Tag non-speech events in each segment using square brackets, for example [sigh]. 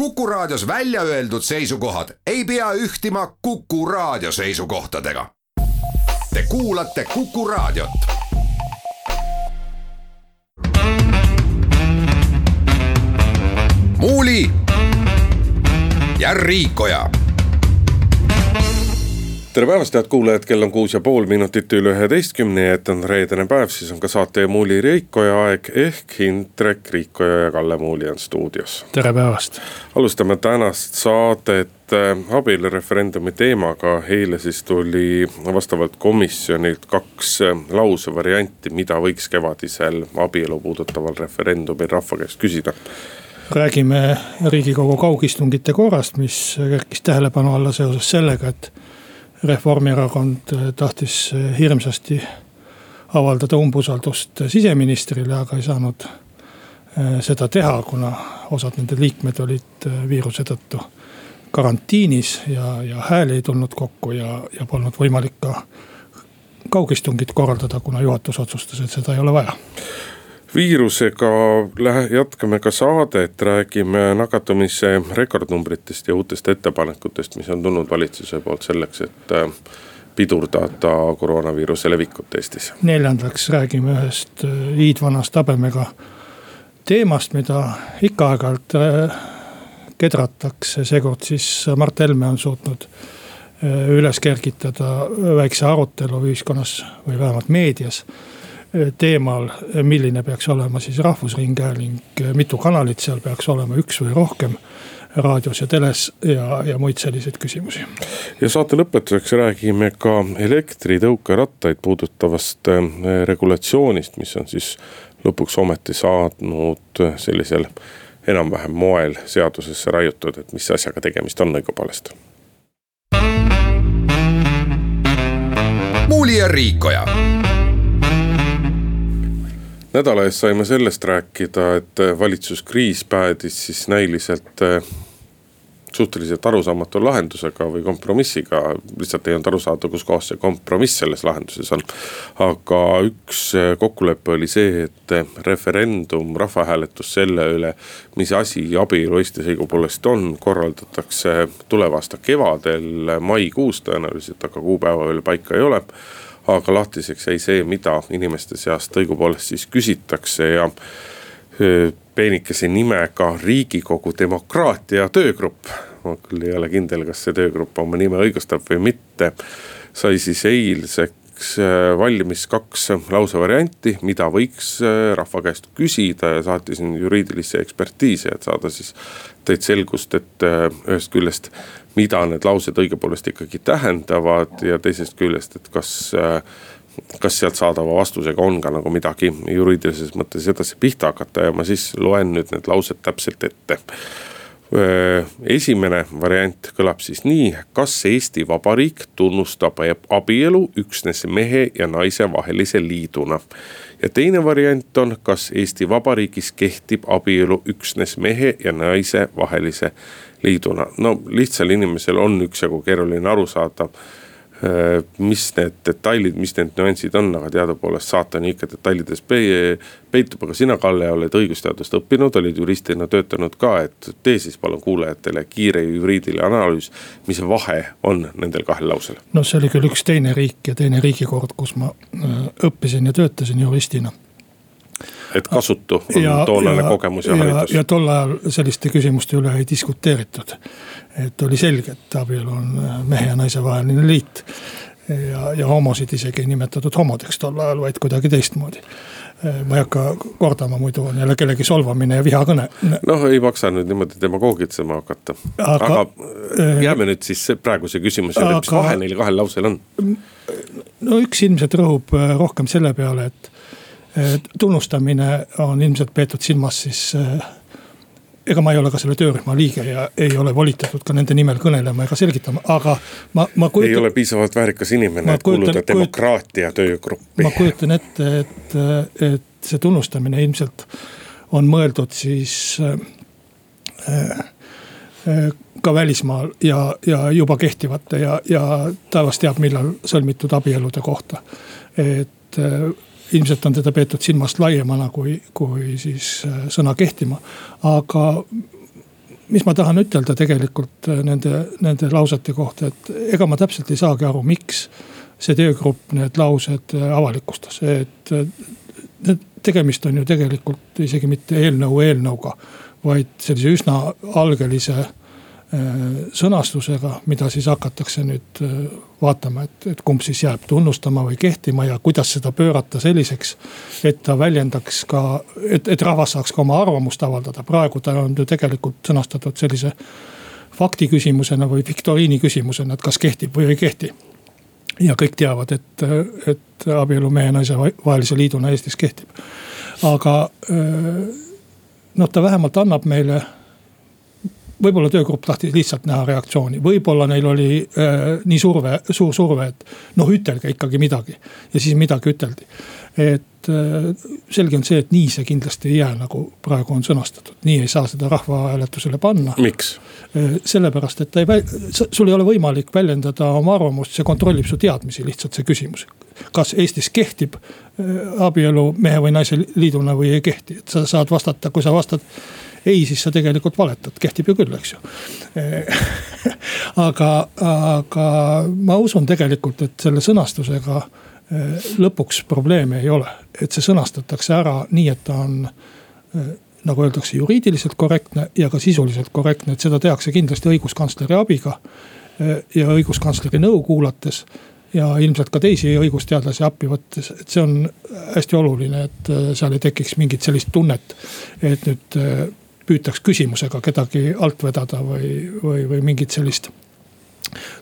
Kuku Raadios välja öeldud seisukohad ei pea ühtima Kuku Raadio seisukohtadega. Te kuulate Kuku Raadiot. muuli ja Riikoja tere päevast, head kuulajad, kell on kuus ja pool minutit üle üheteistkümne ja et on reedene päev, siis on ka saate Muuli Riikoja aeg ehk Indrek Riikoja ja Kalle Muuli on stuudios. tere päevast. alustame tänast saadet äh, abielureferendumi teemaga, eile siis tuli vastavalt komisjonilt kaks äh, lausevarianti, mida võiks kevadisel abielu puudutaval referendumil rahva käest küsida räägime riigikogu kaugistungite korrast, mis kerkis tähelepanu alla seoses sellega, et Reformierakond eh, tahtis eh, hirmsasti avaldada umbusaldust siseministrile, aga ei saanud eh, seda teha, kuna osad nende liikmed olid viiruse tõttu karantiinis ja, ja hääli ei tulnud kokku ja, ja polnud võimalik ka kaugistungit korraldada, kuna juhatus otsustas, et seda ei ole vaja viirusega lähe-, jätkame ka saadet, räägime nakatumise rekordnumbritest ja uutest ettepanekutest, mis on tulnud valitsuse poolt selleks, et äh, pidurdada koroonaviiruse levikut Eestis. neljandaks räägime ühest äh, hiidvanast habemega teemast, mida ikka aeg-ajalt äh, kedratakse, seekord siis Mart Helme on suutnud üles kergitada väikse arutelu ühiskonnas või vähemalt meedias teemal, milline peaks olema siis rahvusringhääling, mitu kanalit seal peaks olema, üks või rohkem raadios ja teles ja, ja muid selliseid küsimusi. ja saate lõpetuseks räägime ka elektritõukerattaid puudutavast äh, regulatsioonist, mis on siis lõpuks ometi saanud sellisel enam-vähem moel seadusesse raiutud, et mis asjaga tegemist on õigupoolest. muuli ja Riikoja nädala eest saime sellest rääkida, et valitsuskriis päädis siis näiliselt eh, suhteliselt arusaamatu lahendusega või kompromissiga. lihtsalt ei olnud aru saada, kus kohas see kompromiss selles lahenduses on. aga üks eh, kokkulepe oli see, et referendum, rahvahääletus selle üle, mis asi abielu Eestis õigupoolest on, korraldatakse tuleva aasta kevadel, maikuus tõenäoliselt, aga kuupäeva veel paika ei ole aga lahtiseks jäi see, mida inimeste seast õigupoolest siis küsitakse ja peenikese nimega Riigikogu demokraatia töögrupp. ma küll ei ole kindel, kas see töögrupp oma nime õigustab või mitte. sai siis eilseks valmis kaks lausevarianti, mida võiks rahva käest küsida ja saatisin juriidilisse ekspertiisi, et saada siis täit selgust, et ühest küljest mida need laused õigupoolest ikkagi tähendavad ja teisest küljest, et kas kas sealt saadava vastusega on ka nagu midagi juriidilises mõttes edasi pihta hakata ja ma siis loen nüüd need laused täpselt ette. Esimene variant kõlab siis nii, kas Eesti Vabariik tunnustab abielu üksnes mehe ja naise vahelise liiduna. ja teine variant on, kas Eesti Vabariigis kehtib abielu üksnes mehe ja naise vahelise liiduna. no lihtsal inimesel on üksjagu keeruline aru saada mis need detailid, mis need nüansid on, aga teadupoolest saatan ikka detailides peitub, aga sina, Kalle, oled õigusteadust õppinud, olid juristina töötanud ka, et tee siis palun kuulajatele kiire juriidiline analüüs. mis vahe on nendel kahel lausel? no see oli küll üks teine riik ja teine riigikord, kus ma äh, õppisin ja töötasin juristina et kasutu on ja, toonane ja, kogemus ja, ja haridus. ja tol ajal selliste küsimuste üle ei diskuteeritud. et oli selge, et abielu on äh, mehe ja naise vaheline liit. ja, ja homosid isegi ei nimetatud homodeks tol ajal, vaid kuidagi teistmoodi äh, ma ei hakka kordama, muidu on jälle kellegi solvamine ja vihakõne. noh, ei maksa nüüd niimoodi demagoogitsema hakata. aga, aga äh, jääme nüüd siis praeguse küsimuse juurde, mis vahe neil kahel lausel on? no üks ilmselt rõhub rohkem selle peale, et tunnustamine on ilmselt peetud silmas siis eh, ega ma ei ole ka selle töörühma liige ja ei ole volitatud ka nende nimel kõnelema ega selgitama, aga ma, ma kujutan. ei ole piisavalt väärikas inimene, et kuuluda demokraatia töögruppi. ma kujutan ette, et, et see tunnustamine ilmselt on mõeldud siis äh, äh, ka välismaal ja, ja juba kehtivate ja, ja taevas teab, millal sõlmitud abielude kohta. et äh, ilmselt on teda peetud silmast laiemana kui, kui siis äh, sõna kehtima. aga mis ma tahan ütelda tegelikult nende, nende lausete kohta, et ega ma täpselt ei saagi aru, miks see töögrupp need laused avalikustas, et tegemist on ju tegelikult isegi mitte eelnõu eelnõuga, vaid sellise üsna algelise äh, sõnastusega, mida siis hakatakse nüüd äh, vaatama, et, et kumb siis jääb tunnustama või kehtima ja kuidas seda pöörata selliseks. et ta väljendaks ka, et, et rahvas saaks ka oma arvamust avaldada, praegu ta on ju tegelikult sõnastatud sellise fakti küsimusena või viktoriini küsimusena, et kas kehtib või ei kehti. ja kõik teavad, et, et abielu mehe ja naise vahelise liiduna Eestis kehtib aga noh, ta vähemalt annab meile võib-olla töögrupp tahtis lihtsalt näha reaktsiooni, võib-olla neil oli äh, nii surve, suur surve, et noh, ütelge ikkagi midagi. ja siis midagi üteldi. et äh, selge on see, et nii see kindlasti ei jää, nagu praegu on sõnastatud, nii ei saa seda rahvahääletusele panna. miks äh,? sellepärast, et ta ei, sul ei ole võimalik väljendada oma arvamust, see kontrollib su teadmisi lihtsalt see küsimus kas Eestis kehtib äh, abielu mehe või naise liiduna või ei kehti, et sa saad vastata, kui sa vastad ei, siis sa tegelikult valetad, kehtib ju küll, eks ju. [laughs] Aga, aga ma usun tegelikult, et selle sõnastusega äh, lõpuks probleeme ei ole, et see sõnastatakse ära nii, et ta on äh, nagu öeldakse, juriidiliselt korrektne ja ka sisuliselt korrektne, et seda tehakse kindlasti õiguskantsleri abiga ja õiguskantsleri nõu kuulates ja ilmselt ka teisi õigusteadlasi appi võttes, et see on hästi oluline, et seal ei tekiks mingit sellist tunnet. et nüüd püütaks küsimusega kedagi alt vedada või, või, või mingit sellist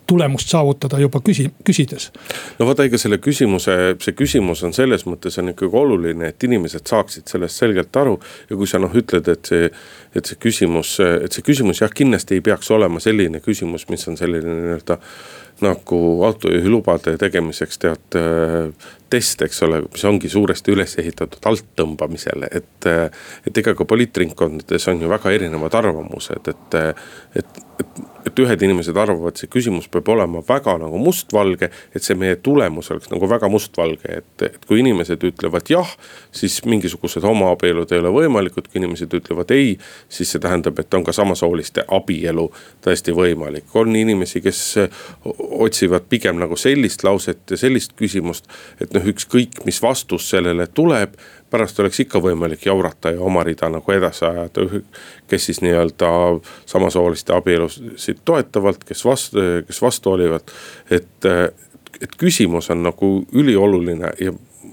tulemust saavutada juba küsi-, küsides. no vaata, ega selle küsimuse, see küsimus on selles mõttes on ikkagi oluline, et inimesed saaksid sellest selgelt aru. ja kui sa noh, ütled, et see, et see küsimus, et see küsimus jah, kindlasti ei peaks olema selline küsimus, mis on selline nii-öelda nagu autojuhilubade tegemiseks tead test, eks ole, mis ongi suuresti üles ehitatud alttõmbamisele, et. et ega ka poliitringkondades on ju väga erinevad arvamused, et, et, et et ühed inimesed arvavad, see küsimus peab olema väga nagu mustvalge, et see meie tulemus oleks nagu väga mustvalge, et, et kui inimesed ütlevad jah, siis mingisugused homoabielud ei ole võimalikud, kui inimesed ütlevad ei, siis see tähendab, et on ka samasooliste abielu täiesti võimalik. on inimesi, kes otsivad pigem nagu sellist lauset ja sellist küsimust, et noh, ükskõik, mis vastus sellele tuleb pärast oleks ikka võimalik jaurata ja oma rida nagu edasi ajada. kes siis nii-öelda samasooliste abielusid toetavalt, kes vastu, kes vastu olivad. et, et küsimus on nagu ülioluline ja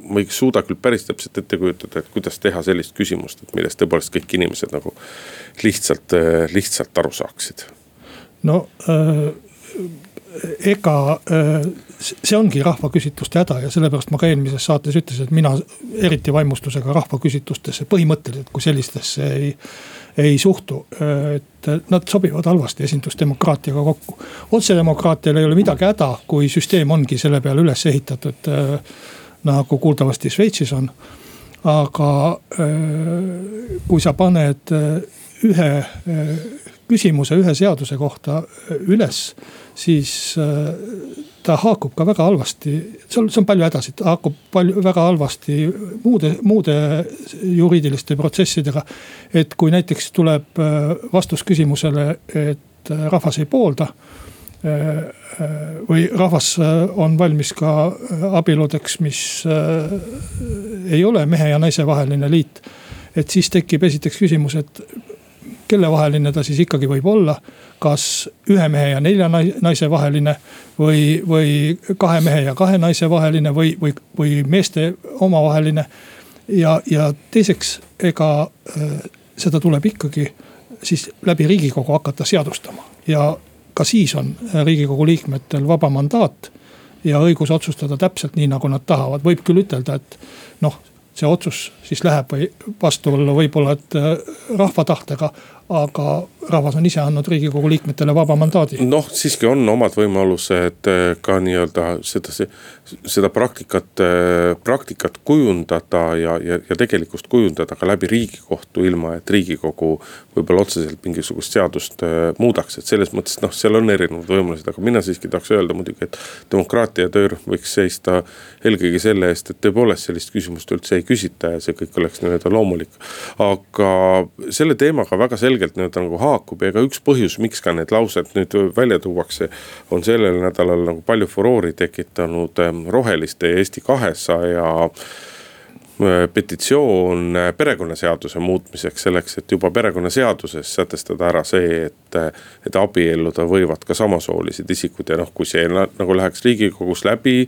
ma ei suuda küll päris täpselt ette kujutada, et kuidas teha sellist küsimust, et millest tõepoolest kõik inimesed nagu lihtsalt, lihtsalt aru saaksid. no äh, ega äh, see ongi rahvaküsitluste häda ja sellepärast ma ka eelmises saates ütlesin, et mina eriti vaimustusega rahvaküsitlustesse põhimõtteliselt kui sellistesse ei, ei suhtu. et nad sobivad halvasti esindusdemokraatiaga kokku. otsedemokraatial ei ole midagi häda, kui süsteem ongi selle peale üles ehitatud äh, nagu kuuldavasti Šveitsis on. aga äh, kui sa paned ühe küsimuse ühe seaduse kohta üles siis äh, ta haakub ka väga halvasti, seal, see on palju hädasid, haakub palju, väga halvasti muude, muude juriidiliste protsessidega. et kui näiteks tuleb äh, vastus küsimusele, et äh, rahvas ei poolda või rahvas on valmis ka abieludeks, mis ei ole mehe ja naise vaheline liit. et siis tekib esiteks küsimus, et kellevaheline ta siis ikkagi võib olla. kas ühe mehe ja nelja naise vaheline või, või kahe mehe ja kahe naise vaheline või, või, või meeste omavaheline. ja, ja teiseks, ega äh, seda tuleb ikkagi siis läbi riigikogu hakata seadustama ja ka siis on riigikogu liikmetel vaba mandaat ja õigus otsustada täpselt nii, nagu nad tahavad, võib küll ütelda, et noh see otsus siis läheb või vastuollu võib-olla, et äh, rahva tahtega aga rahvas on ise andnud riigikogu liikmetele vaba mandaadi. noh, siiski on omad võimalused eh, ka nii-öelda seda, seda praktikat, eh, praktikat kujundada ja, ja, ja tegelikkust kujundada ka läbi riigikohtu, ilma et riigikogu võib-olla otseselt mingisugust seadust eh, muudaks, et selles mõttes noh, seal on erinevad võimalused, aga mina siiski tahaks öelda muidugi, et demokraatia töörühm võiks seista eelkõige selle eest, et tõepoolest sellist küsimust üldse ei küsita ja see kõik oleks nii-öelda loomulik. aga selle teemaga väga selgelt selgelt nii-öelda nagu haakub ja ka üks põhjus, miks ka need laused nüüd välja tuuakse. on sellel nädalal nagu palju furoori tekitanud ähm, Roheliste ja Eesti kahesaja äh, petitsioon äh, perekonnaseaduse muutmiseks selleks, et juba perekonnaseaduses sätestada ära see, et. et abielluda võivad ka samasoolised isikud ja noh, kui see nagu läheks riigikogus läbi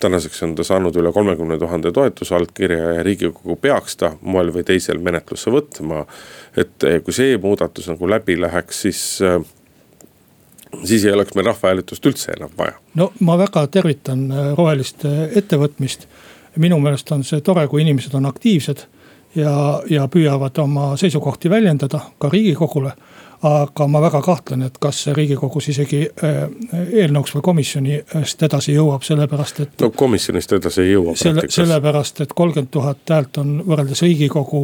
tänaseks on ta saanud üle kolmekümne tuhande toetusallkirja ja riigikogu peaks ta moel või teisel menetlusse võtma. Et eh, kui see muudatus nagu läbi läheks, siis eh, siis ei oleks meil rahvahääletust üldse enam vaja. no ma väga tervitan eh, roheliste ettevõtmist. minu meelest on see tore, kui inimesed on aktiivsed ja, ja püüavad oma seisukohti väljendada ka riigikogule aga ma väga kahtlen, et kas see riigikogus isegi äh, eelnõuks või komisjonist edasi jõuab, sellepärast et. no komisjonist edasi ei jõua. selle, sellepärast, et kolmkümmend tuhat häält on võrreldes riigikogu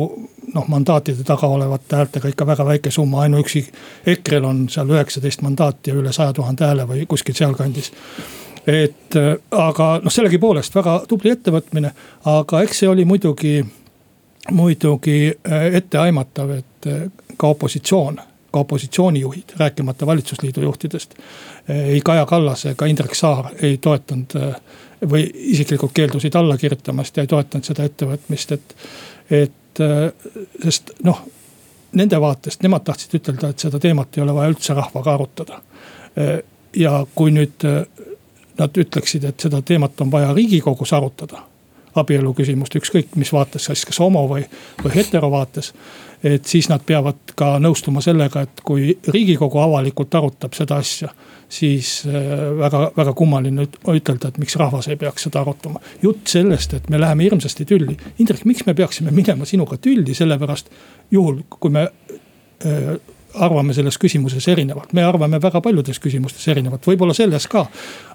noh, mandaatide taga olevate häältega ikka väga väike summa, ainuüksi EKRE-l on seal üheksateist mandaati ja üle saja tuhande hääle või kuskil sealkandis et äh, aga noh, sellegipoolest väga tubli ettevõtmine, aga eks see oli muidugi, muidugi äh, etteaimatav, et ka opositsioon ka opositsioonijuhid, rääkimata valitsusliidu juhtidest. ei Kaja Kallas ega Indrek Saar ei toetanud või isiklikult keeldusid alla kirjutamast ja ei toetanud seda ettevõtmist, et. et sest noh, nende vaatest, nemad tahtsid ütelda, et seda teemat ei ole vaja üldse rahvaga arutada. ja kui nüüd nad ütleksid, et seda teemat on vaja riigikogus arutada abielu küsimust, ükskõik mis vaates, siis kas homo või, või hetero vaates et siis nad peavad ka nõustuma sellega, et kui riigikogu avalikult arutab seda asja siis äh, väga, väga kummaline ütelda, et miks rahvas ei peaks seda arutama. jutt sellest, et me läheme hirmsasti tülli. Indrek, miks me peaksime minema sinuga tülli, sellepärast juhul kui me äh, arvame selles küsimuses erinevalt, me arvame väga paljudes küsimustes erinevalt, võib-olla selles ka.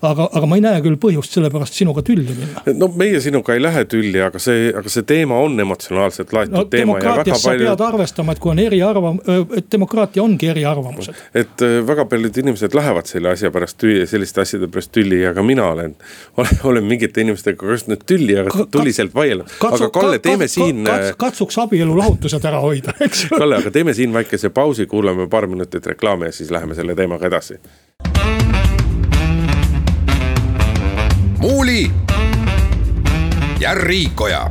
aga, aga ma ei näe küll põhjust selle pärast sinuga tülli minna. no meie sinuga ei lähe tülli, aga see, aga see teema on emotsionaalselt laetud no, teema. demokraatias sa palju... pead arvestama, et kui on eriarvam-, et demokraatia ongi eriarvamused. et väga paljud inimesed lähevad selle asja pärast tülli, selliste asjade pärast tülli ja ka mina olen, [laughs] olen, olen mingite inimestega just nüüd tülli, aga tuliselt vaielnud. aga Kalle, teeme siin. katsuks abielu lahutused ära hoida, eks. Kalle, aga teeme siin väikese pausi, kuulame paar minutit reklaami ja siis läheme selle teemaga edasi. muuli ja Riikoja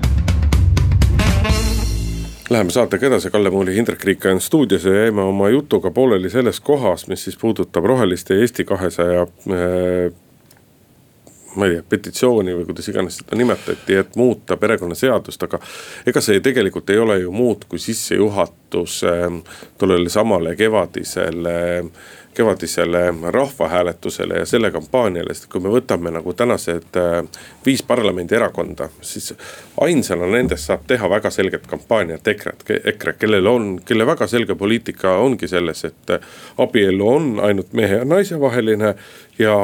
Läheme saatega edasi, Kalle Muuli, Hindrek Riik on stuudios ja jäime oma jutuga pooleli selles kohas, mis siis puudutab Roheliste ja Eesti kahesaja äh, ma ei tea, petitsiooni või kuidas iganes seda nimetati, et muuta perekonnaseadust, aga. ega see tegelikult ei ole ju muud kui sissejuhatus ähm, tollele samale kevadisele, kevadisele rahvahääletusele ja selle kampaaniale, sest kui me võtame nagu tänased äh, viis parlamendierakonda, siis ainsana nendest saab teha väga selget kampaaniat EKRE-t, EKRE, kellel on, kelle väga selge poliitika ongi selles, et abielu on ainult mehe ja naise vaheline ja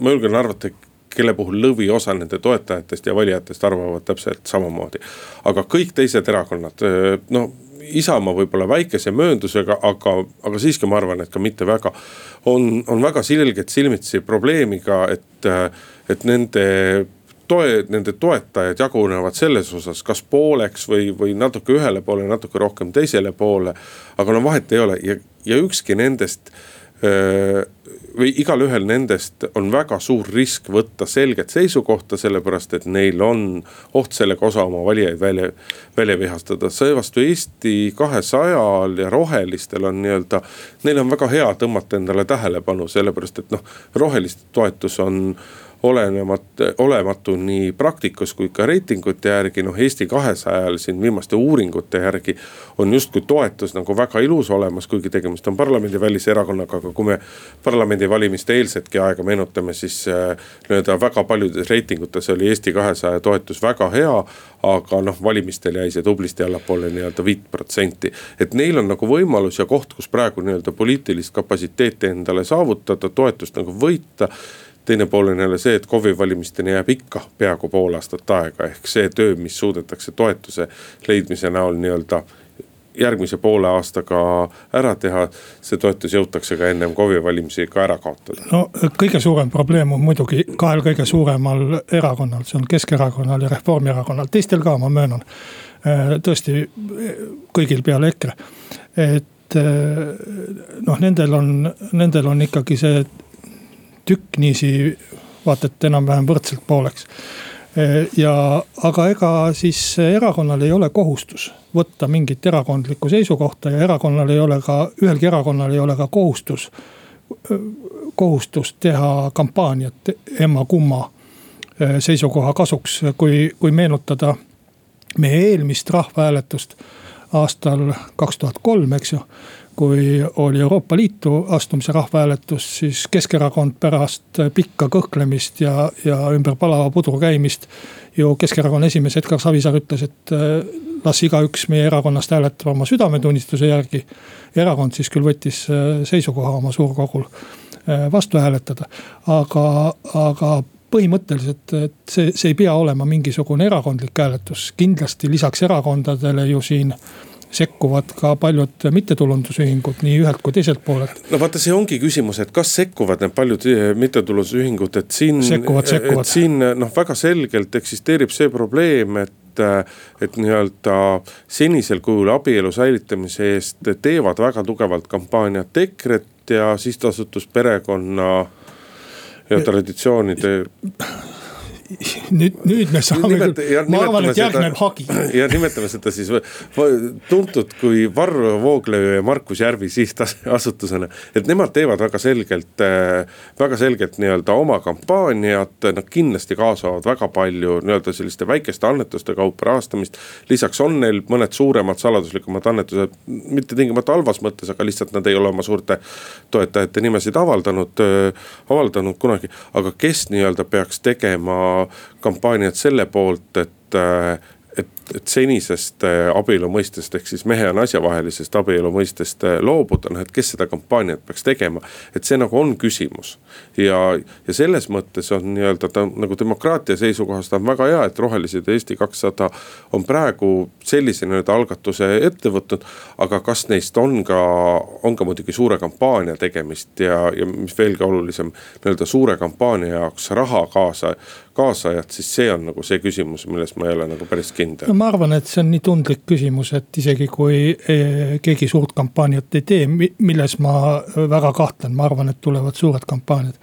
ma julgen arvata, kelle puhul lõviosa nende toetajatest ja valijatest arvavad täpselt samamoodi. aga kõik teised erakonnad, no Isamaa võib-olla väikese mööndusega, aga, aga siiski ma arvan, et ka mitte väga. on, on väga selgelt silmitsi probleemiga, et, et nende toe, nende toetajad jagunevad selles osas, kas pooleks või, või natuke ühele poole, natuke rohkem teisele poole. aga no vahet ei ole ja, ja ükski nendest või igalühel nendest on väga suur risk võtta selget seisukohta, sellepärast et neil on oht sellega osa oma valijaid välja, välja vihastada. seevastu Eesti kahesajal ja rohelistel on nii-öelda, neil on väga hea tõmmata endale tähelepanu, sellepärast et noh, roheliste toetus on olenemata, olematu nii praktikas kui ka reitingute järgi, noh Eesti kahesajal siin viimaste uuringute järgi. on justkui toetus nagu väga ilus olemas, kuigi tegemist on parlamendivälise erakonnaga, aga kui me parlamendivalimiste eelsetki aega meenutame, siis äh, nii-öelda väga paljudes reitingutes oli Eesti kahesaja toetus väga hea. aga noh, valimistel jäi see tublisti allapoole nii-öelda viit protsenti, et neil on nagu võimalus ja koht, kus praegu nii-öelda poliitilist kapatsiteeti endale saavutada, toetust nagu võita teine pool on jälle see, et KOV-i valimisteni jääb ikka peaaegu pool aastat aega, ehk see töö, mis suudetakse toetuse leidmise näol nii-öelda järgmise poole aastaga ära teha, see toetus jõutakse ka ennem KOV-i valimisi ka ära kaotada. no kõige suurem probleem on muidugi kahel kõige suuremal erakonnal, see on Keskerakonnal ja Reformierakonnal, teistel ka, ma möönan. Äh, tõesti kõigil peale EKRE, et noh, nendel on, nendel on ikkagi see tükk niiviisi vaata et enam-vähem võrdselt pooleks. ja, aga ega siis erakonnal ei ole kohustus võtta mingit erakondlikku seisukohta ja erakonnal ei ole ka, ühelgi erakonnal ei ole ka kohustus, kohustust teha kampaaniat emma-kumma seisukoha kasuks, kui, kui meenutada meie eelmist rahvahääletust aastal kaks tuhat kolm, eks ju kui oli Euroopa Liitu astumise rahvahääletus, siis Keskerakond pärast pikka kõhklemist ja, ja ümber palava pudru käimist. ju Keskerakonna esimees Edgar Savisaar ütles, et äh, las igaüks meie erakonnast hääletab oma südametunnistuse järgi. erakond siis küll võttis äh, seisukoha oma suurkogul äh, vastu hääletada, aga, aga põhimõtteliselt, et see, see ei pea olema mingisugune erakondlik hääletus, kindlasti lisaks erakondadele ju siin sekkuvad ka paljud mittetulundusühingud nii ühelt kui teiselt poolelt. no vaata, see ongi küsimus, et kas sekkuvad need paljud eh, mittetulundusühingud, et siin. sekkuvad, sekkuvad. siin noh, väga selgelt eksisteerib see probleem, et et nii-öelda senisel kujul abielu säilitamise eest teevad väga tugevalt kampaaniat EKRE-t ja sihtasutus Perekonna ja traditsioonide [laughs] nüüd, nüüd me saame Nimet, küll, ma arvan, et järgneb hagi. [laughs] ja nimetame seda siis tuntud kui Varro Vooglaid ja Markus Järvi sihtasutusena. et nemad teevad väga selgelt, äh, väga selgelt nii-öelda oma kampaaniat, nad kindlasti kaasavad väga palju nii-öelda selliste väikeste annetuste kaupa rahastamist. lisaks on neil mõned suuremad saladuslikumad annetused, mitte tingimata halvas mõttes, aga lihtsalt nad ei ole oma suurte toetajate nimesid avaldanud, äh, avaldanud kunagi. aga kes nii-öelda peaks tegema kampaaniat selle poolt, et äh, et, et senisest äh, abielu mõistest ehk siis mehe ja naise vahelisest abielu mõistest äh, loobuda, noh et kes seda kampaaniat peaks tegema. et see nagu on küsimus ja, ja selles mõttes on nii-öelda ta nagu demokraatia seisukohast on väga hea, et Rohelised ja Eesti kakssada on praegu sellise nii-öelda algatuse ette võtnud. aga kas neist on ka, on ka muidugi suure kampaania tegemist ja, ja mis veelgi olulisem, nii-öelda suure kampaania jaoks raha kaasa kaasajat, siis see on nagu see küsimus, milles ma ei ole nagu päris kindel. no ma arvan, et see on nii tundlik küsimus, et isegi kui eh, keegi suurt kampaaniat ei tee, milles ma väga kahtlen, ma arvan, et tulevad suured kampaaniad.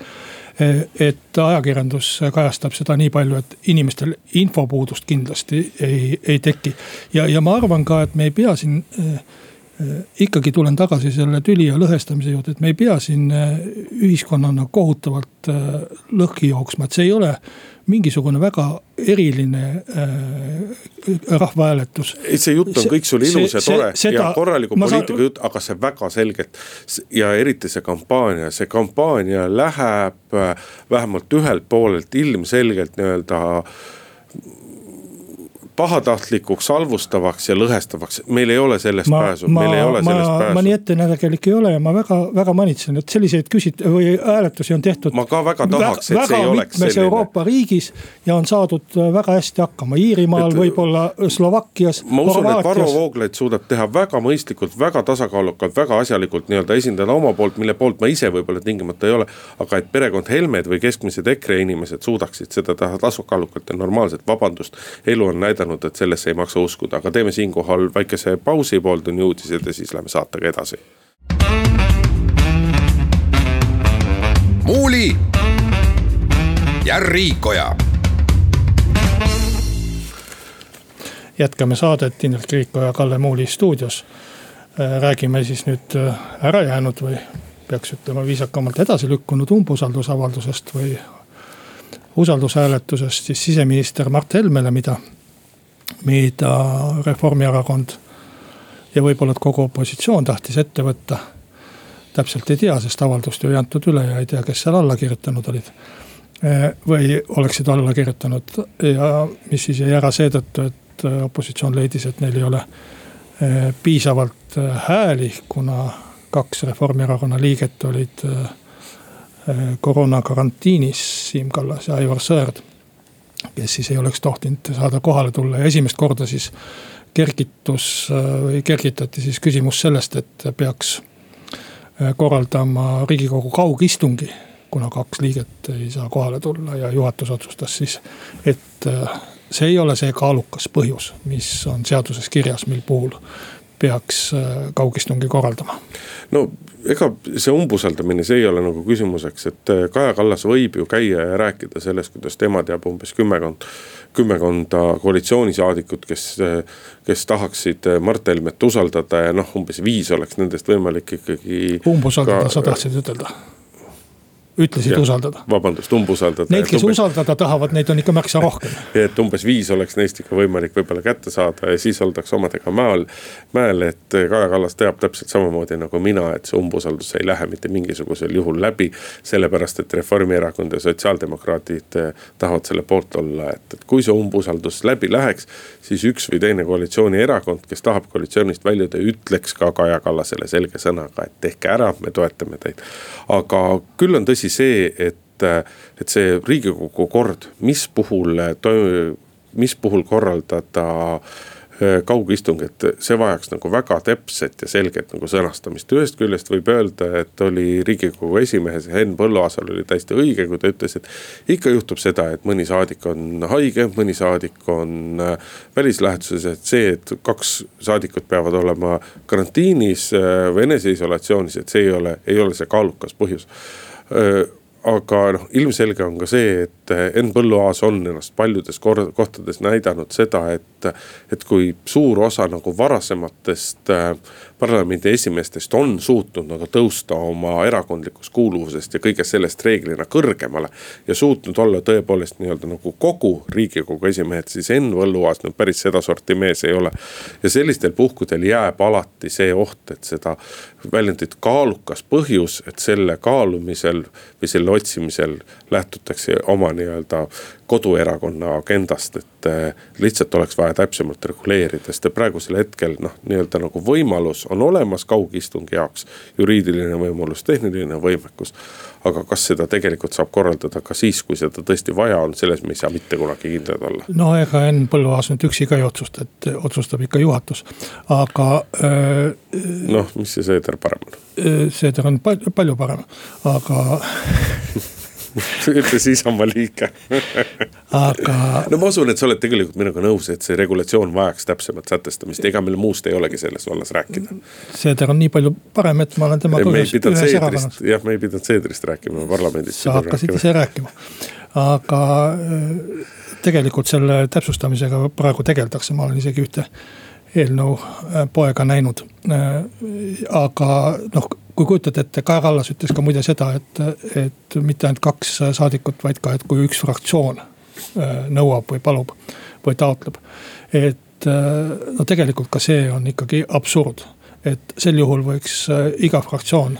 Eh, et ajakirjandus kajastab seda nii palju, et inimestel infopuudust kindlasti ei, ei teki. ja, ja ma arvan ka, et me ei pea siin eh, ikkagi tulen tagasi selle tüli ja lõhestamise juurde, et me ei pea siin ühiskonnana kohutavalt lõhki jooksma, et see ei ole mingisugune väga eriline äh, rahvahääletus. see jutt on see, kõik sul ilus ja tore seda, ja korraliku poliitika saan... jutt, aga see väga selgelt. ja eriti see kampaania, see kampaania läheb äh, vähemalt ühelt poolelt ilmselgelt nii-öelda pahatahtlikuks, halvustavaks ja lõhestavaks, meil ei ole sellest ma, pääsu, meil ei ole ma, sellest pääsu. ma nii ettenägelik ei ole ja ma väga, väga manitsen, et selliseid küsit- või hääletusi on tehtud. ma ka väga tahaks, et see ei oleks selline. Euroopa riigis ja on saadud väga hästi hakkama, Iirimaal, võib-olla Slovakkias. ma usun, et Varro Vooglaid suudab teha väga mõistlikult, väga tasakaalukalt, väga asjalikult nii-öelda esindada oma poolt, mille poolt ma ise võib-olla tingimata ei ole. aga et perekond Helmed või keskmised EKRE inimesed suudaksid seda teha tasakaalukalt ja normaalselt, vabandust, elu on näidanud näidanud, et sellesse ei maksa uskuda, aga teeme siinkohal väikese pausi, pooltunni uudised ja siis läheme saatega edasi. muuli ja Riikoja. jätkame saadet Indrek Riikoja ja Kalle Muuli stuudios. räägime siis nüüd ära jäänud või peaks ütlema viisakamalt edasi lükkunud umbusaldusavaldusest või usaldushääletusest siis siseminister Mart Helmele, mida mida Reformierakond ja võib-olla kogu opositsioon tahtis ette võtta. täpselt ei tea, sest avaldust ju ei antud üle ja ei tea, kes seal alla kirjutanud olid. või oleksid alla kirjutanud ja mis siis jäi ära seetõttu, et opositsioon leidis, et neil ei ole eh, piisavalt eh, hääli, kuna kaks Reformierakonna liiget olid eh, koroonakarantiinis, Siim Kallas ja Aivar Sõerd kes siis ei oleks tohtinud saada kohale tulla ja esimest korda siis kergitus või kergitati siis küsimus sellest, et peaks äh, korraldama riigikogu kaugistungi. kuna kaks liiget ei saa kohale tulla ja juhatus otsustas siis, et äh, see ei ole see kaalukas põhjus, mis on seaduses kirjas, mil puhul peaks kaugistungi korraldama. no ega see umbusaldamine, see ei ole nagu küsimuseks, et Kaja Kallas võib ju käia ja rääkida sellest, kuidas tema teab umbes kümmekond kümmekonda koalitsioonisaadikut, kes, kes tahaksid Mart Helmet usaldada ja noh, umbes viis oleks nendest võimalik ikkagi. umbusaldada ka..., sa tahtsid ütelda? Ütlesid ja, usaldada. vabandust, umbusaldada. Neid, kes umbes, usaldada tahavad, neid on ikka märksa rohkem. [laughs] et umbes viis oleks neist ikka võimalik võib-olla kätte saada ja siis oldakse omadega mäel, mäel, et Kaja Kallas teab täpselt samamoodi nagu mina, et see umbusaldus ei lähe mitte mingisugusel juhul läbi. sellepärast, et Reformierakond ja sotsiaaldemokraadid eh, tahavad selle poolt olla, et, et kui see umbusaldus läbi läheks, siis üks või teine koalitsioonierakond, kes tahab koalitsioonist väljuda, ütleks ka Kaja Kallasele selge sõnaga, et tehke ära, me toetame teid. aga küll on tõsi asi see, et, et see riigikogu kord, mis puhul, mis puhul korraldada äh, kaugistungit, see vajaks nagu väga täpset ja selget nagu sõnastamist. ühest küljest võib öelda, et oli riigikogu esimehes Henn Põlluaasal oli täiesti õige, kui ta ütles, et. ikka juhtub seda, et mõni saadik on haige, mõni saadik on äh, välislähetuses, et see, et kaks saadikut peavad olema karantiinis äh, või eneseisolatsioonis, et see ei ole, ei ole see kaalukas põhjus aga noh, ilmselge on ka see, et Henn Põlluaas on ennast paljudes kohtades näidanud seda, et. et kui suur osa nagu varasematest parlamendi esimeestest on suutnud nagu tõusta oma erakondlikust kuuluvusest ja kõigest sellest reeglina kõrgemale. ja suutnud olla tõepoolest nii-öelda nagu kogu riigikogu esimehed, siis Henn Põlluaas nüüd päris sedasorti mees ei ole. ja sellistel puhkudel jääb alati see oht, et seda väljendit kaalukas põhjus, et selle kaalumisel või selle otsimisel lähtutakse oma nii-öelda koduerakonna agendast, et eh, lihtsalt oleks vaja täpsemalt reguleerida, sest praegusel hetkel noh, nii-öelda nagu võimalus on olemas kaugistungi jaoks. juriidiline võimalus, tehniline võimekus. aga kas seda tegelikult saab korraldada ka siis, kui seda tõesti vaja on, selles me ei saa mitte kunagi kindlad olla. no ega Henn Põlluaas nüüd üksi ka ei otsusta, et otsustab ikka juhatus, aga äh,. noh, mis see Seeder parem on? Äh, Seeder on palju parem, aga [laughs] [laughs] ütles Isamaa liige aga. no ma usun, et sa oled tegelikult minuga nõus, et see regulatsioon vajaks täpsemat sätestamist, ega meil muust ei olegi selles vallas rääkida. Seeder on nii palju parem, et ma olen temaga ühes, ühes erakonnas. jah, me ei pidanud Seederist rääkima parlamendis. sa hakkasid ise rääkima, aga äh, tegelikult selle täpsustamisega praegu tegeldakse, ma olen isegi ühte eelnõu äh, poega näinud. Äh, aga noh, kui kujutad ette, Kaja Kallas ütles ka muide seda, et, et mitte ainult kaks saadikut, vaid ka, et kui üks fraktsioon äh, nõuab või palub või taotleb. et no tegelikult ka see on ikkagi absurd, et sel juhul võiks iga fraktsioon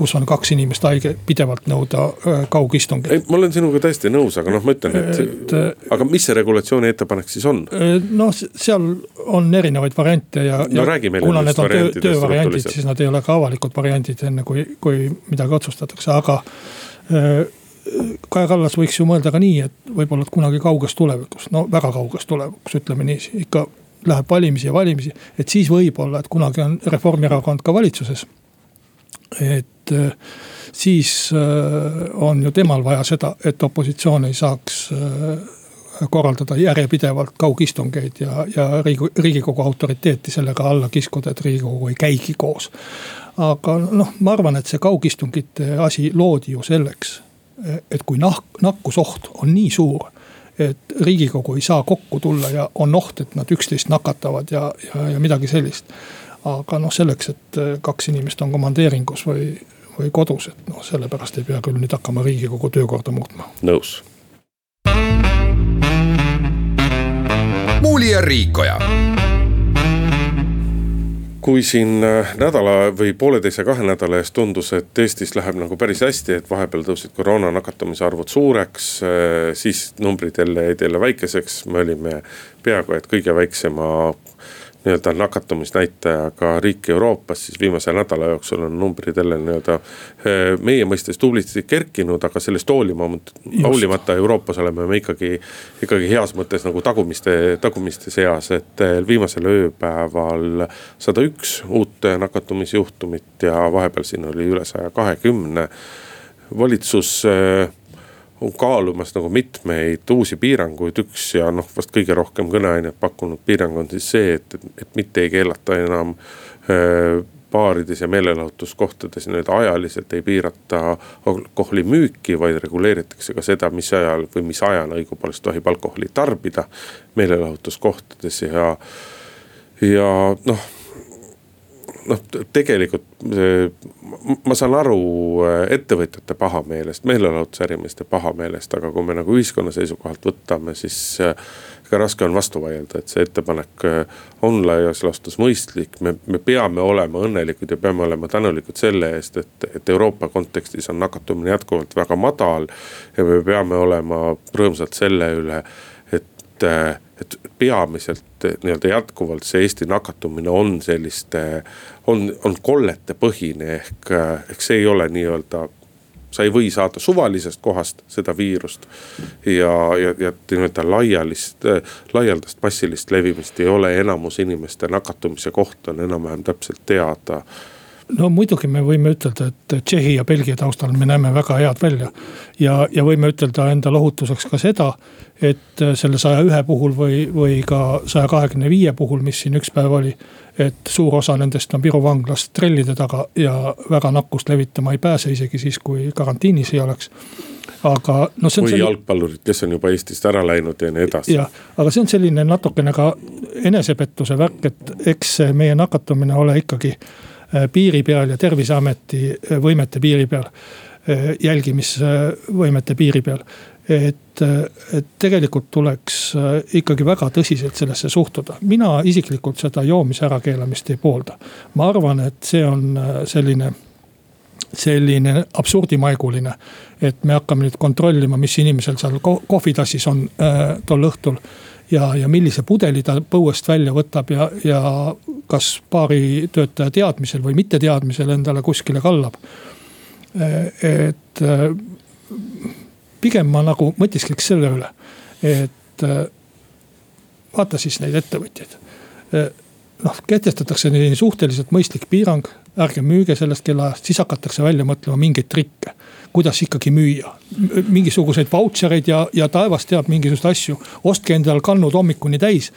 kus on kaks inimest haige, pidevalt nõuda kaugistungit. ei, ma olen sinuga täiesti nõus, aga noh, ma ütlen, et, et, aga mis see regulatsiooni ettepanek siis on? noh, seal on erinevaid variante ja. no räägi meile. kuna need on töö, töövariandid, siis nad ei ole ka avalikud variandid, enne kui, kui midagi otsustatakse, aga Kaja Kallas võiks ju mõelda ka nii, et võib-olla kunagi kauges tulevikus, no väga kauges tulevikus, ütleme niiviisi, ikka läheb valimisi ja valimisi. et siis võib-olla, et kunagi on Reformierakond ka valitsuses et äh, siis äh, on ju temal vaja seda, et opositsioon ei saaks äh, korraldada järjepidevalt kaugistungeid ja, ja riigikogu autoriteeti sellega alla kiskuda, et riigikogu ei käigi koos. aga noh, ma arvan, et see kaugistungite asi loodi ju selleks, et kui nahk, nakkusoht on nii suur et riigikogu ei saa kokku tulla ja on oht, et nad üksteist nakatavad ja, ja, ja midagi sellist aga noh, selleks, et kaks inimest on komandeeringus või, või kodus, et noh, sellepärast ei pea küll nüüd hakkama riigikogu töökorda muutma. nõus. muuli ja Riikoja kui siin äh, nädala või pooleteise, kahe nädala eest tundus, et Eestis läheb nagu päris hästi, et vahepeal tõusid koroona nakatumise arvud suureks. Äh, siis numbrid jälle jäid jälle väikeseks, me olime peaaegu et kõige väiksema nii-öelda nakatumisnäitajaga riik Euroopas, siis viimase nädala jooksul on numbrid jälle nii-öelda eh, meie mõistes tublisti kerkinud, aga sellest hoolimata, hoolimata Euroopas oleme me ikkagi, ikkagi heas mõttes nagu tagumiste, tagumiste seas, et eh, viimasel ööpäeval sada üks uut nakatumisjuhtumit ja vahepeal siin oli üle saja kahekümne. valitsus eh, on kaalumas nagu mitmeid uusi piiranguid, üks ja noh, vast kõige rohkem kõneainet pakkunud piirang on siis see, et, et, et mitte ei keelata enam äh, baarides ja meelelahutuskohtades nii-öelda ajaliselt ei piirata alkoholi müüki, vaid reguleeritakse ka seda, mis ajal või mis ajal õigupoolest tohib alkoholi tarbida meelelahutuskohtades ja, ja noh noh, tegelikult ma saan aru äh, ettevõtjate pahameelest, meelelahutusärimeeste pahameelest, aga kui me nagu ühiskonna seisukohalt võtame, siis väga äh, raske on vastu vaielda, et see ettepanek on laias laastus mõistlik. me, me peame olema õnnelikud ja peame olema tänulikud selle eest, et, et Euroopa kontekstis on nakatumine jätkuvalt väga madal. ja me peame olema rõõmsad selle üle, et et peamiselt nii-öelda jätkuvalt see Eesti nakatumine on selliste, on, on kollete põhine ehk, ehk see ei ole nii-öelda sa ei või saada suvalisest kohast seda viirust. ja, ja, ja nii-öelda laialist, laialdast massilist levimist ei ole, enamus inimeste nakatumise koht on enam-vähem täpselt teada no muidugi me võime ütelda, et Tšehhi ja Belgia taustal me näeme väga head välja. ja, ja võime ütelda enda lohutuseks ka seda, et selle saja ühe puhul või, või ka saja kahekümne viie puhul, mis siin üks päev oli. et suur osa nendest on Viru vanglas trellide taga ja väga nakkust levitama ei pääse, isegi siis, kui karantiinis ei oleks aga noh. või selline... jalgpallurid, kes on juba Eestist ära läinud ja nii edasi. jah, aga see on selline natukene ka enesepettuse värk, et eks meie nakatumine ole ikkagi Äh, piiri peal ja terviseameti äh, võimete piiri peal, äh, jälgimisvõimete piiri peal. et, et tegelikult tuleks ikkagi väga tõsiselt sellesse suhtuda, mina isiklikult seda joomise ärakeelamist ei poolda. ma arvan, et see on selline selline absurdimaiguline. et me hakkame nüüd kontrollima, mis inimesel seal kohvitassis on äh, tol õhtul ja, ja millise pudeli ta põuest välja võtab ja, ja kas baaritöötaja teadmisel või mitteteadmisel endale kuskile kallab. et pigem ma nagu mõtiskliks selle üle, et vaata siis neid ettevõtjaid. noh, kehtestatakse selline suhteliselt mõistlik piirang, ärge müüge sellest kellaajast, siis hakatakse välja mõtlema mingeid trikke kuidas ikkagi müüa. mingisuguseid vautšereid ja, ja taevas teab mingisuguseid asju, ostke endal kannud hommikuni täis.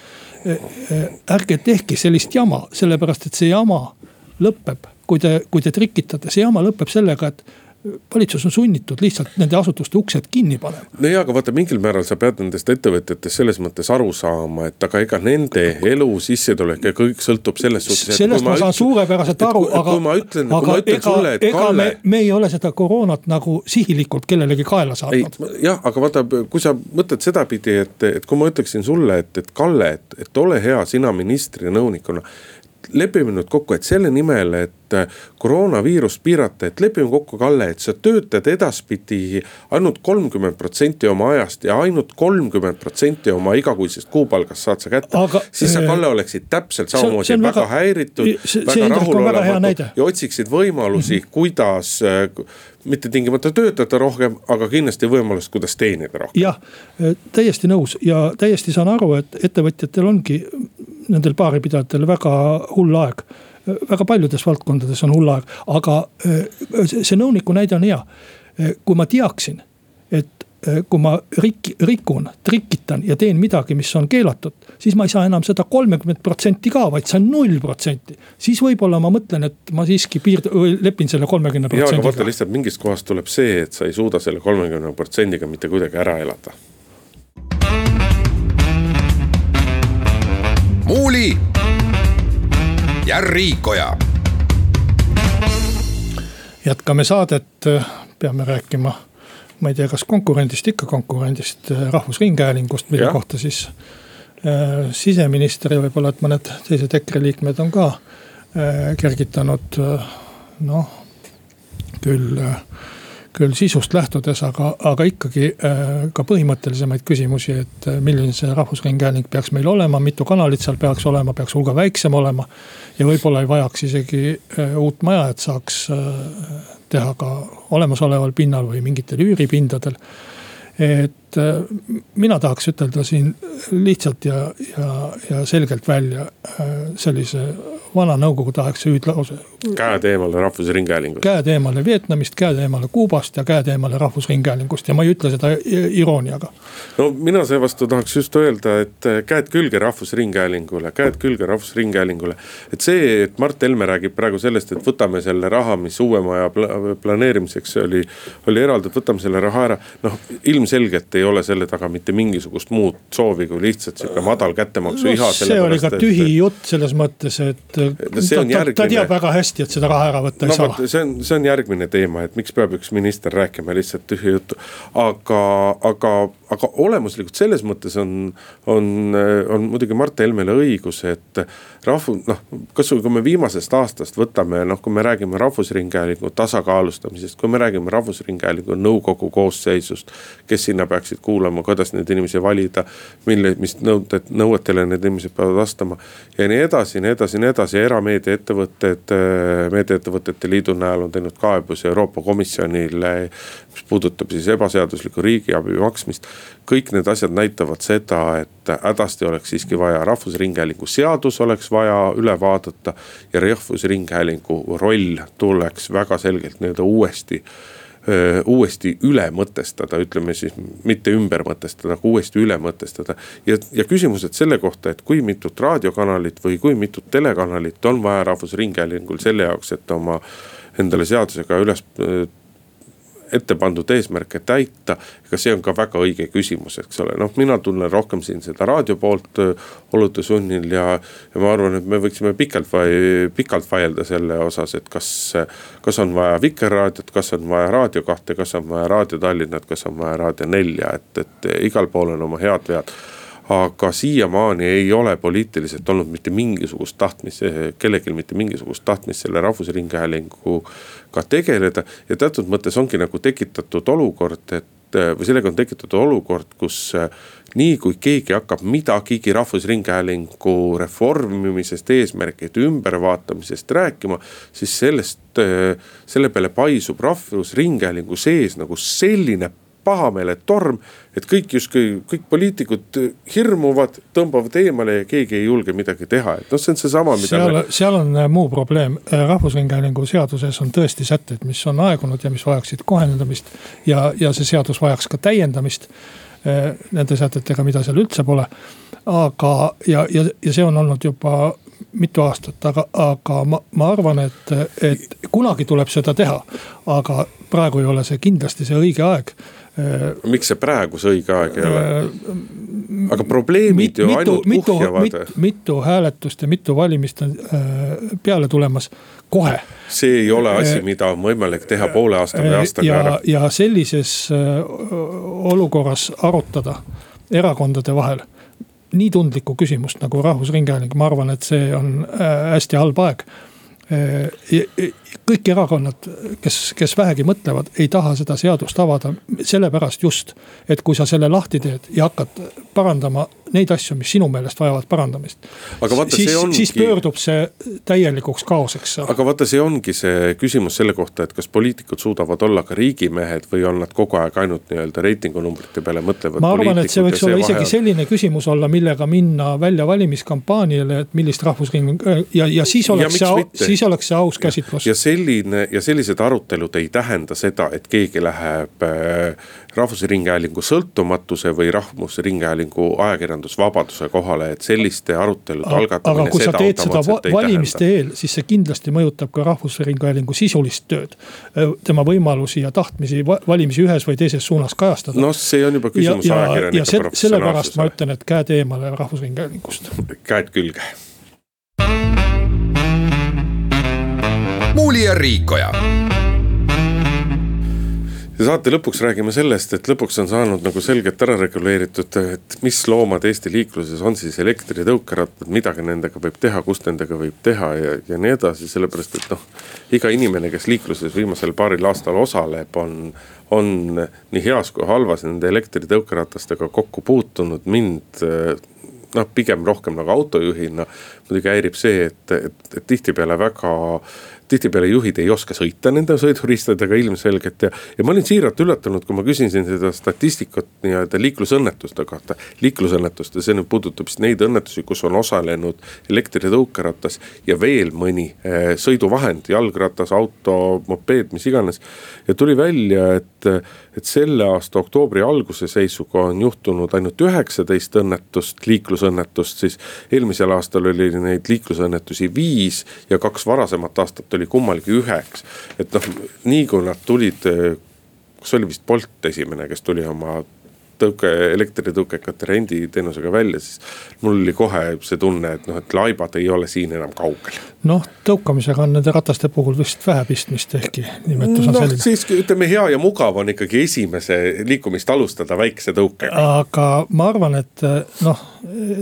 ärge tehke sellist jama, sellepärast et see jama lõpeb, kui te, kui te trikitate, see jama lõpeb sellega, et valitsus on sunnitud lihtsalt nende asutuste uksed kinni panema. no jaa, aga vaata mingil määral sa pead nendest ettevõtjatest selles mõttes aru saama, et aga ega nende elu, sissetulek ja kõik sõltub selles suhtes. sellest ma, ma saan suurepäraselt aru, aga. kui ma ütlen, kui ma ütlen ega, sulle, et ega Kalle. me ei ole seda koroonat nagu sihilikult kellelegi kaela saatnud. jah, aga vaata, kui sa mõtled sedapidi, et, et kui ma ütleksin sulle, et, et Kalle, et, et ole hea, sina ministri nõunikuna lepime nüüd kokku, et selle nimel, et äh, koroonaviirust piirata, et lepime kokku, Kalle, et sa töötad edaspidi ainult kolmkümmend protsenti oma ajast ja ainult kolmkümmend protsenti oma igakuisest kuupalgast saad sa kätte. siis sa, äh, Kalle, oleksid täpselt samamoodi väga, väga häiritud, väga rahulolematu ja otsiksid võimalusi mm, -hmm. kuidas äh, mitte tingimata töötada rohkem, aga kindlasti võimalust, kuidas teenida rohkem. jah, täiesti nõus ja täiesti saan aru, et ettevõtjatel ongi nendel baaripidajatel väga hull aeg. väga paljudes valdkondades on hull aeg, aga see nõuniku näide on hea. kui ma teaksin, et kui ma rik-, rikun, trikitan ja teen midagi, mis on keelatud, siis ma ei saa enam seda kolmekümmet protsenti ka, vaid saan null protsenti. siis võib-olla ma mõtlen, et ma siiski piird-, lepin selle kolmekümne protsendiga. jaa, aga vaata lihtsalt mingist kohast tuleb see, et sa ei suuda selle kolmekümne protsendiga mitte kuidagi ära elada Muuli ja Riikoja. jätkame saadet, peame rääkima, ma ei tea, kas konkurendist, ikka konkurendist, Rahvusringhäälingust, mille ja. kohta siis äh, siseminister ja võib-olla, et mõned teised EKRE liikmed on ka äh, kergitanud äh, noh, küll äh, küll sisust lähtudes, aga, aga ikkagi äh, ka põhimõttelisemaid küsimusi, et äh, milline see rahvusringhääling peaks meil olema, mitu kanalit seal peaks olema, peaks hulga väiksem olema. ja võib-olla ei vajaks isegi äh, uut maja, et saaks teha ka olemasoleval pinnal või mingitel üüripindadel. et et äh, mina tahaks ütelda siin lihtsalt ja, ja, ja selgelt välja äh, sellise vana nõukogudeaegse hüüdlause. käed eemale Rahvusringhäälingust. käed eemale Vietnamist, käed eemale Kuubast ja käed eemale Rahvusringhäälingust ja ma ei ütle seda irooniaga. no mina seevastu tahaks just öelda, et käed külge Rahvusringhäälingule, käed külge Rahvusringhäälingule. et see, et Mart Helme räägib praegu sellest, et võtame selle raha, mis uue maja planeerimiseks oli, oli eraldatud, võtame selle raha ära. noh, ilmselgelt ei ole selle taga mitte mingisugust muud soovi, kui lihtsalt sihuke madal kättemaksu no, iha. see oli ka tühi et... jutt selles mõttes, et ta, järgmine... ta teab väga hästi, et seda raha ära võtta no, ei saa. see on, see on järgmine teema, et miks peab üks minister rääkima lihtsalt tühja juttu. aga, aga, aga olemuslikult selles mõttes on, on, on muidugi Mart Helmele õigus, et rahvu-, noh, kasvõi kui me viimasest aastast võtame, noh, kui me räägime Rahvusringhäälingu tasakaalustamisest, kui me räägime Rahvusringhäälingu nõukogu koosseisust. kes sinna peaksid kuulama, kuidas neid inimesi valida, mille, mis nõuded, nõuetele need inimesed peavad vastama. ja nii edasi, nii edasi, nii edasi, erameediaettevõtted, meediaettevõtete liidu näol on teinud kaebusi Euroopa Komisjonile. mis puudutab siis ebaseaduslikku riigiabi maksmist kõik need asjad näitavad seda, et hädasti oleks siiski vaja, Rahvusringhäälingu seadus oleks vaja üle vaadata. ja Rahvusringhäälingu roll tuleks väga selgelt nii-öelda uuesti uuesti üle mõtestada, ütleme siis mitte ümber mõtestada, aga uuesti üle mõtestada. ja, ja küsimused selle kohta, et kui mitut raadiokanalit või kui mitut telekanalit on vaja Rahvusringhäälingul selle jaoks, et oma endale seadusega üles ette pandud eesmärke täita. ega see on ka väga õige küsimus, eks ole, noh, mina tunnen rohkem siin seda raadio poolt olude sunnil ja, ja ma arvan, et me võiksime pikalt vai-, pikalt vaielda selle osas, et kas. kas on vaja Vikerraadiot, kas on vaja Raadio kahte, kas on vaja Raadio Tallinnat, kas on vaja Raadio nelja, et, et igal pool on oma head vead aga siiamaani ei ole poliitiliselt olnud mitte mingisugust tahtmist, kellelgi mitte mingisugust tahtmist selle Rahvusringhäälinguga tegeleda. ja teatud mõttes ongi nagu tekitatud olukord, et või sellega on tekitatud olukord, kus nii kui keegi hakkab midagigi Rahvusringhäälingu reformimisest, eesmärkide ümbervaatamisest rääkima. siis sellest, selle peale paisub Rahvusringhäälingu sees nagu selline pahameeletorm. et kõik justkui, kõik poliitikud hirmuvad, tõmbavad eemale ja keegi ei julge midagi teha, et noh, see on seesama, mida. seal me..., seal on äh, muu probleem, äh, rahvusringhäälingu seaduses on tõesti sätted, mis on aegunud ja mis vajaksid kohendamist. ja, ja see seadus vajaks ka täiendamist nende sätetega, mida seal üldse pole. aga, ja, ja, ja see on olnud juba mitu aastat, aga, aga ma, ma arvan, et, et kunagi tuleb seda teha. aga praegu ei ole see kindlasti see õige aeg miks see praegu see õige aeg ei ole? aga probleemid mit, ju mitu, ainult mitu, kuhjavad mit,. mitu hääletust ja mitu valimist on äh, peale tulemas kohe. see ei ole asi, mida on võimalik teha poole aasta või aastaga ja, ära. ja sellises äh, olukorras arutada erakondade vahel nii tundlikku küsimust nagu Rahvusringhääling, ma arvan, et see on äh, hästi halb aeg kõik erakonnad, kes, kes vähegi mõtlevad, ei taha seda seadust avada. sellepärast just, et kui sa selle lahti teed ja hakkad parandama neid asju, mis sinu meelest vajavad parandamist. siis, ongi... siis pöördub see täielikuks kaoseks. aga vaata, see ongi see küsimus selle kohta, et kas poliitikud suudavad olla ka riigimehed või on nad kogu aeg ainult nii-öelda reitingunumbrite peale mõtlevad. ma arvan, et see võiks olla isegi vahel... selline küsimus olla, millega minna välja valimiskampaaniale, et millist rahvusringhääling ja, ja siis oleks ja see, siis oleks see aus käsitlus. ja selline ja sellised arutelud ei tähenda seda, et keegi läheb äh, Rahvusringhäälingu sõltumatuse või Rahvusringhäälingu ajakirjandusvabaduse kohale, et selliste arutelude algatamine. aga kui sa teed seda va valimiste eel, siis see kindlasti mõjutab ka Rahvusringhäälingu sisulist tööd. tema võimalusi ja tahtmisi valimisi ühes või teises suunas kajastada. noh, see on juba küsimus ajakirjanike professionaalsusele. sellepärast ma ütlen, et käed eemale Rahvusringhäälingust. käed külge. muuli ja Riikoja ja saate lõpuks räägime sellest, et lõpuks on saanud nagu selgelt ära reguleeritud, et mis loomad Eesti liikluses on siis elektritõukerattad, midagi nendega võib teha, kus nendega võib teha ja, ja nii edasi, sellepärast et noh. iga inimene, kes liikluses viimasel paaril aastal osaleb, on, on nii heas kui halvas nende elektritõukeratastega kokku puutunud, mind noh, pigem rohkem nagu autojuhina muidugi häirib see, et, et, et tihtipeale väga tihtipeale juhid ei oska sõita nende sõiduristadega ilmselgelt ja, ja ma olin siiralt üllatunud, kui ma küsisin seda statistikat nii-öelda liiklusõnnetuste kohta. liiklusõnnetuste, see nüüd puudutab siis neid õnnetusi, kus on osalenud elektritõukeratas ja veel mõni eh, sõiduvahend, jalgratas, auto, mopeed, mis iganes. ja tuli välja, et, et selle aasta oktoobri alguse seisuga on juhtunud ainult üheksateist õnnetust, liiklusõnnetust, siis eelmisel aastal oli neid liiklusõnnetusi viis ja kaks varasemat aastat oli kummalgi üheks. et noh, nii kui nad tulid, kas oli vist Bolt esimene, kes tuli oma tõuke, elektritõukekate renditeenusega välja, siis mul oli kohe see tunne, et noh, et laibad ei ole siin enam kaugel. noh, tõukamisega on nende rataste puhul vist vähe pistmist, ehkki nimetus on no, selline. siiski ütleme, hea ja mugav on ikkagi esimese liikumist alustada väikse tõukega. aga ma arvan, et noh,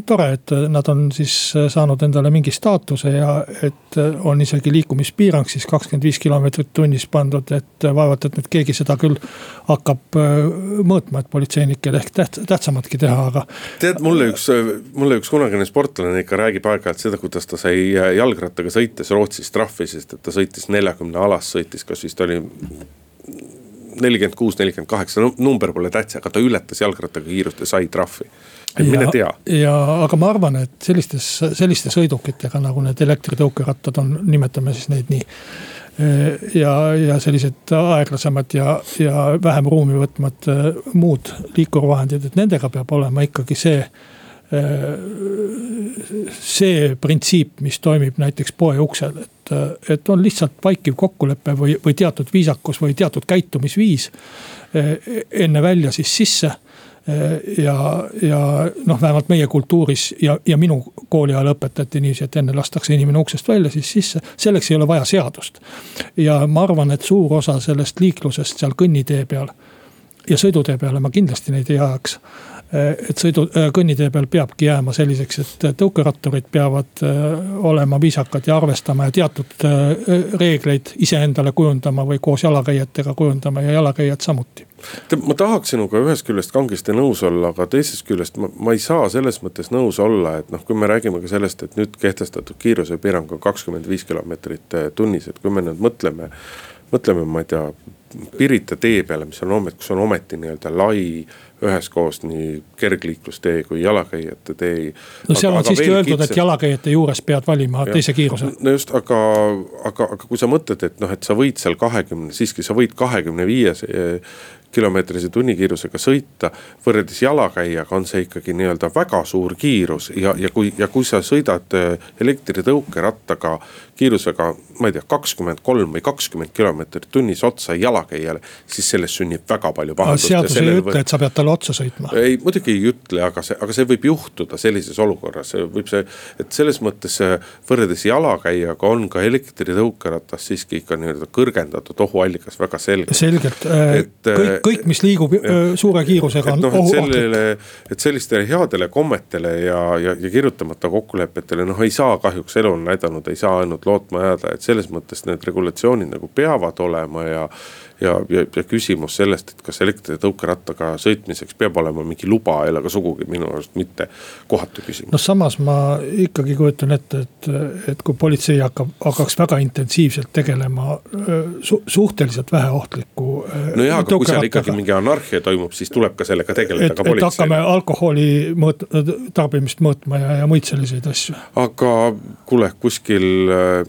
tore, et nad on siis saanud endale mingi staatuse ja et on isegi liikumispiirang siis kakskümmend viis kilomeetrit tunnis pandud, et vaevalt, et nüüd keegi seda küll hakkab mõõtma, et politseinik hetkel ehk täht-, tähtsamatki teha, aga. tead, mulle üks, mulle üks kunagine sportlane ikka räägib aeg-ajalt seda, kuidas ta sai jalgrattaga sõites Rootsis trahvi, sest et ta sõitis neljakümne alas, sõitis, kas vist oli nelikümmend kuus, nelikümmend kaheksa, number pole tähtis, aga ta ületas jalgrattaga kiirust ja sai trahvi. et mine tea. ja aga ma arvan, et sellistes, selliste sõidukitega nagu need elektritõukerattad on, nimetame siis neid nii ja, ja sellised aeglasemad ja, ja vähem ruumi võtvad äh, muud liikurvahendid, et nendega peab olema ikkagi see äh, see printsiip, mis toimib näiteks poe uksel, et, et on lihtsalt vaikiv kokkulepe või, või teatud viisakus või teatud käitumisviis. Äh, enne välja, siis sisse ja, ja noh, vähemalt meie kultuuris ja, ja minu kooli ajal õpetati niiviisi, et enne lastakse inimene uksest välja, siis sisse. selleks ei ole vaja seadust. ja ma arvan, et suur osa sellest liiklusest seal kõnnitee peal ja sõidutee peale ma kindlasti neid ei ajaks et sõidu, kõnnitee peal peabki jääma selliseks, et tõukeratturid peavad olema viisakad ja arvestama ja teatud reegleid iseendale kujundama või koos jalakäijatega kujundama ja jalakäijad samuti ma tahaks sinuga ühest küljest kangesti nõus olla, aga teisest küljest ma, ma ei saa selles mõttes nõus olla, et noh, kui me räägime ka sellest, et nüüd kehtestatud kiirusepiirang on kakskümmend viis kilomeetrit tunnis, et kui me nüüd mõtleme. mõtleme, ma ei tea, Pirita tee peale, mis on, kus on ometi nii-öelda lai üheskoos nii kergliiklustee kui jalakäijate tee. no seal on siiski öeldud kitsa..., et jalakäijate juures pead valima ja. teise kiiruse. no just, aga, aga, aga kui sa mõtled, et noh, et sa võid seal kahekümne, siiski sa võid kahekümne viies kilomeetrise tunnikiirusega sõita. võrreldes jalakäijaga on see ikkagi nii-öelda väga suur kiirus ja, ja kui, ja kui sa sõidad äh, elektritõukerattaga kiirusega, ma ei tea, kakskümmend kolm või kakskümmend kilomeetrit tunnis otsa jalakäijale, siis sellest sünnib väga palju pahandust. seadus ei ütle, et sa pead talle otsa sõitma. ei, muidugi ei ütle, aga see, aga see võib juhtuda sellises olukorras, võib see, et selles mõttes äh, võrreldes jalakäijaga on ka elektritõukeratas siiski ikka nii-öelda kõrgendatud ohuallikas väga selgelt. selgelt, et kõik kõik, mis liigub ja, suure kiirusega on no, ohuohtlik. et sellistele headele kommetele ja, ja, ja kirjutamata kokkulepetele noh, ei saa kahjuks elu on näidanud, ei saa ainult lootma jääda, et selles mõttes need regulatsioonid nagu peavad olema ja ja, ja, ja küsimus sellest, et kas elektritõukerattaga sõitmiseks peab olema mingi luba, ei ole ka sugugi minu arust mitte kohatu küsimus. noh, samas ma ikkagi kujutan ette, et, et kui politsei hakkab, hakkaks väga intensiivselt tegelema su, suhteliselt väheohtliku. nojah, aga kui seal ikkagi mingi anarhia toimub, siis tuleb ka sellega tegeleda et, ka politseil. hakkame alkoholi mõõt-, tarbimist mõõtma ja, ja muid selliseid asju. aga kuule, kuskil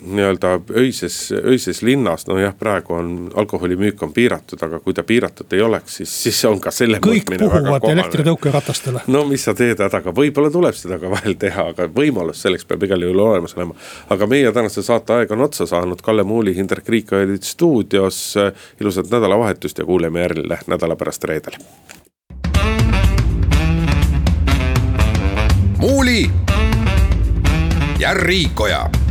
nii-öelda öises, öises linnas, nojah, praegu on alkoholimüük on piiratud, aga kui ta piiratud ei oleks, siis, siis on ka selle. kõik puhuvad elektritõukeratastele. no mis sa teed hädaga, võib-olla tuleb seda ka vahel teha, aga võimalus selleks peab igal juhul olemas olema. aga meie tänase saate aeg on otsa saanud, Kalle Muuli, Hindrek Riik olid stuudios. ilusat nädalavahetust ja kuuleme jälle nädala pärast reedel. muuli ja Riikoja